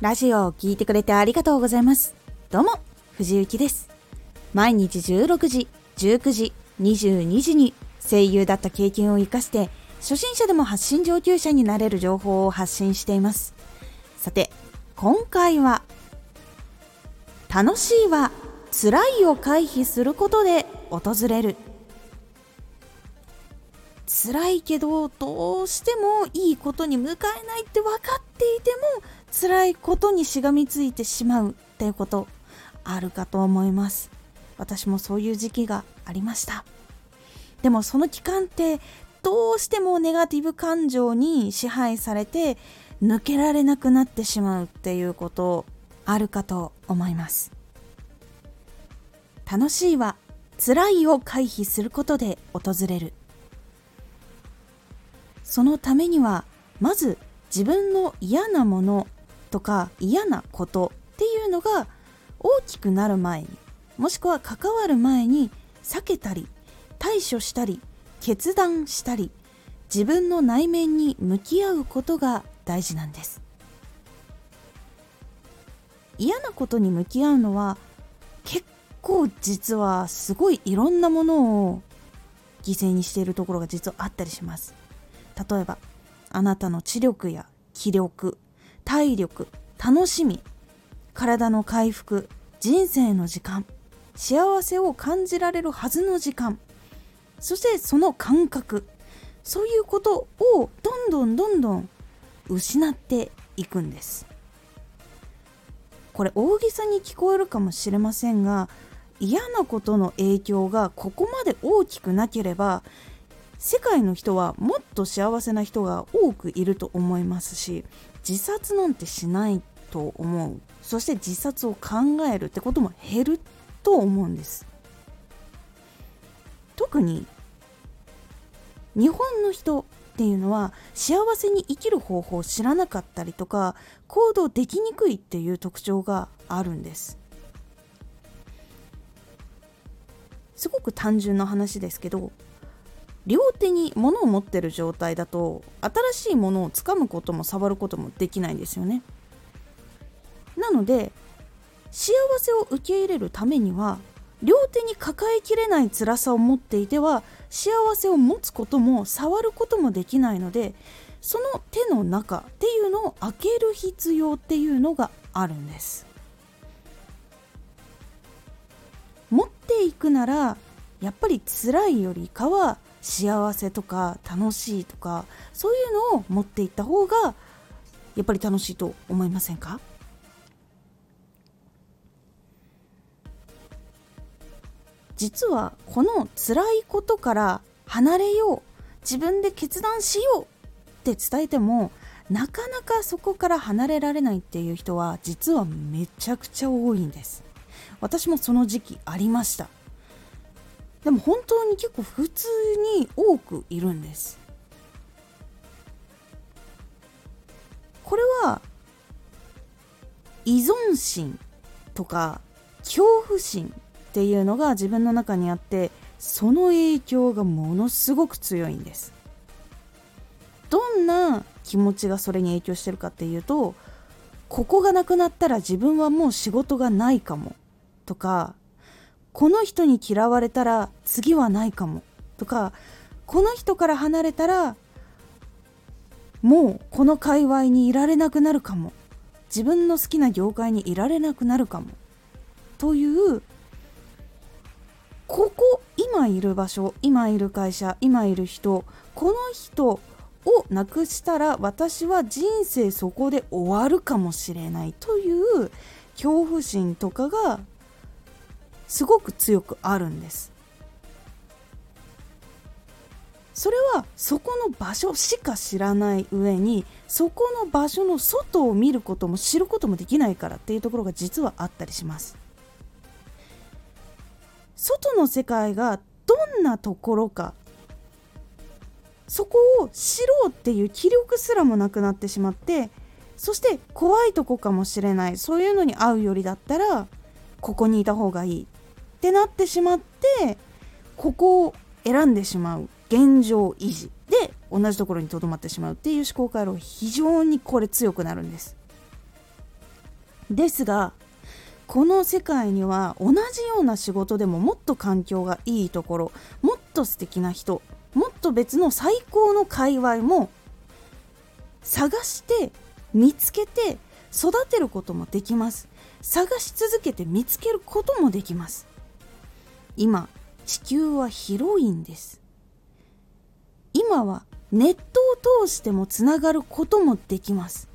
ラジオを聴いてくれてありがとうございます。どうも、藤幸です。毎日16時、19時、22時に声優だった経験を活かして、初心者でも発信上級者になれる情報を発信しています。さて、今回は、楽しいは辛いを回避することで訪れる。辛いけどどうしてもいいことに向かえないって分かっていても辛いことにしがみついてしまうっていうことあるかと思います。私もそういう時期がありました。でもその期間ってどうしてもネガティブ感情に支配されて抜けられなくなってしまうっていうことあるかと思います。楽しいは辛いを回避することで訪れる。そのためにはまず自分の嫌なものとか嫌なことっていうのが大きくなる前にもしくは関わる前に避けたり対処したり決断したり自分の内面に向き合うことが大事なんです。嫌なことに向き合うのは結構実はすごいいろんなものを犠牲にしているところが実はあったりします。例えばあなたの知力や気力体力楽しみ体の回復人生の時間幸せを感じられるはずの時間そしてその感覚そういうことをどんどんどんどん失っていくんです。これ大げさに聞こえるかもしれませんが嫌なことの影響がここまで大きくなければ世界の人はもっと幸せな人が多くいると思いますし自殺なんてしないと思う。そして自殺を考えるってことも減ると思うんです。特に日本の人っていうのは幸せに生きる方法を知らなかったりとか行動できにくいっていう特徴があるんです。すごく単純な話ですけど両手に物を持ってる状態だと新しいものをつかむことも触ることもできないんですよね。なので幸せを受け入れるためには両手に抱えきれない辛さを持っていては幸せを持つことも触ることもできないのでその手の中っていうのを開ける必要っていうのがあるんです。持っていくならやっぱり辛いよりかは幸せとか楽しいとかそういうのを持っていった方がやっぱり楽しいと思いませんか？実はこの辛いことから離れよう自分で決断しようって伝えてもなかなかそこから離れられないっていう人は実はめちゃくちゃ多いんです。私もその時期ありました。でも本当に結構普通に多くいるんです。これは依存心とか恐怖心っていうのが自分の中にあってその影響がものすごく強いんです。どんな気持ちがそれに影響してるかっていうとここがなくなったら自分はもう仕事がないかもとかこの人に嫌われたら次はないかも。とかこの人から離れたらもうこの界隈にいられなくなるかも。自分の好きな業界にいられなくなるかも。というここ今いる場所今いる会社今いる人この人をなくしたら私は人生そこで終わるかもしれないという恐怖心とかがすごく強くあるんです。それはそこの場所しか知らない上にそこの場所の外を見ることも知ることもできないからっていうところが実はあったりします。外の世界がどんなところかそこを知ろうっていう気力すらもなくなってしまってそして怖いとこかもしれない。そういうのに会うよりだったらここにいた方がいい。ってなってしまってここを選んでしまう。現状維持。で同じところにとどまってしまうっていう思考回路非常にこれ強くなるんです。ですがこの世界には同じような仕事でももっと環境がいいところもっと素敵な人もっと別の最高の界隈も探して見つけて育てることもできます。探し続けて見つけることもできます。今地球は広いんです。今はネットを通してもつながることもできます。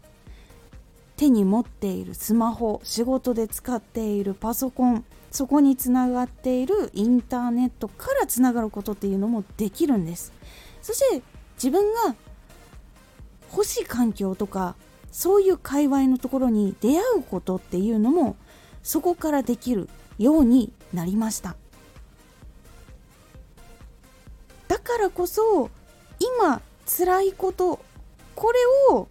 手に持っているスマホ仕事で使っているパソコンそこにつながっているインターネットからつながることっていうのもできるんです。そして自分が欲しい環境とかそういう界隈のところに出会うことっていうのもそこからできるようになりました。だからこそ今辛いことこれを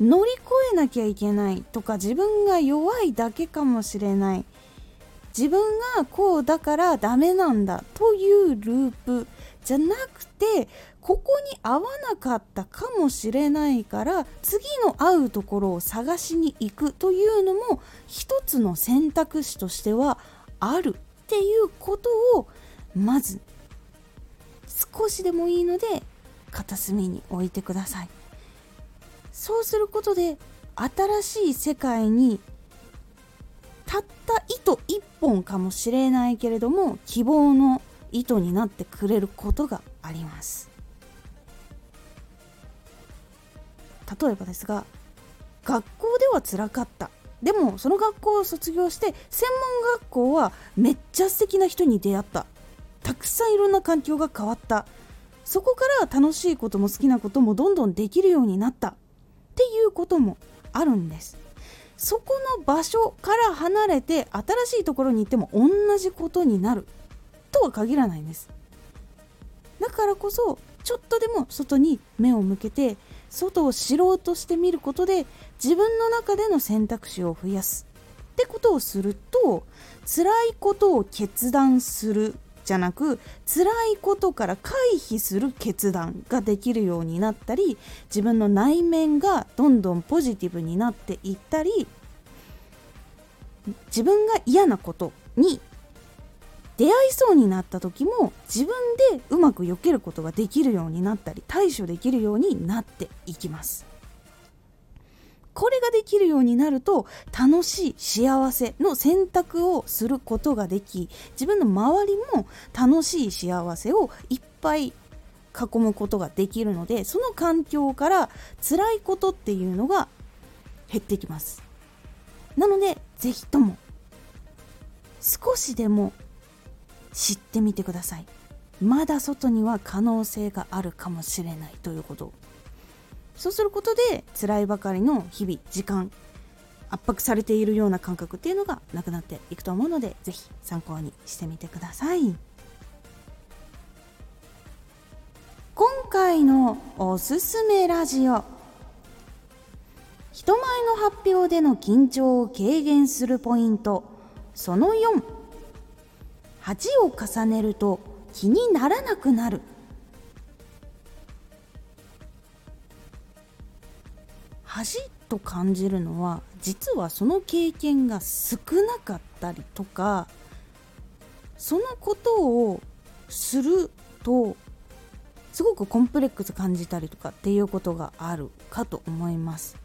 乗り越えなきゃいけないとか自分が弱いだけかもしれない。自分がこうだからダメなんだというループじゃなくてここに合わなかったかもしれないから次の合うところを探しに行くというのも一つの選択肢としてはある。っていうことをまず少しでもいいので片隅に置いてください。そうすることで新しい世界にたった糸一本かもしれないけれども希望の糸になってくれることがあります。例えばですが学校ではつらかった。でもその学校を卒業して専門学校はめっちゃ素敵な人に出会ったた。くさんいろんな環境が変わった。そこから楽しいことも好きなこともどんどんできるようになった。っていうこともあるんです。そこの場所から離れて新しいところに行っても同じことになる。とは限らないんです。だからこそちょっとでも外に目を向けて外を知ろうとしてみることで自分の中での選択肢を増やす。ってことをすると辛いことを決断する。じゃなく辛いことから回避する決断ができるようになったり自分の内面がどんどんポジティブになっていったり自分が嫌なことに出会いそうになった時も自分でうまく避けることができるようになったり対処できるようになっていきます。これができるようになると楽しい幸せの選択をすることができ自分の周りも楽しい幸せをいっぱい囲むことができるのでその環境から辛いことっていうのが減ってきます。なので是非とも少しでも知ってみてください。まだ外には可能性があるかもしれないということ。そうすることで辛いばかりの日々時間圧迫されているような感覚っていうのがなくなっていくと思うので是非参考にしてみてください。今回のおすすめラジオ。人前の発表での緊張を軽減するポイント。その4恥を重ねると気にならなくなる。恥と感じるのは実はその経験が少なかったりとかそのことをするとすごくコンプレックス感じたりとかっていうことがあるかと思います。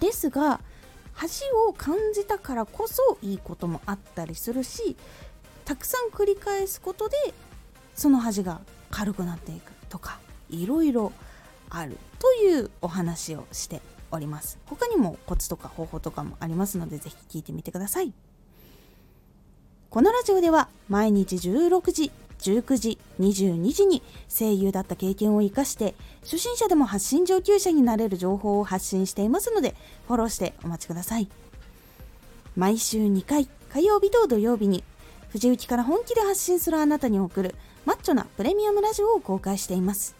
ですが恥を感じたからこそいいこともあったりするしたくさん繰り返すことでその恥が軽くなっていくとかいろいろあるというお話をしております。他にもコツとか方法とかもありますのでぜひ聞いてみてください。このラジオでは毎日16時19時22時に声優だった経験を生かして初心者でも発信上級者になれる情報を発信していますのでフォローしてお待ちください。毎週2回火曜日と土曜日に藤雪から本気で発信するあなたに送るマッチョなプレミアムラジオを公開しています。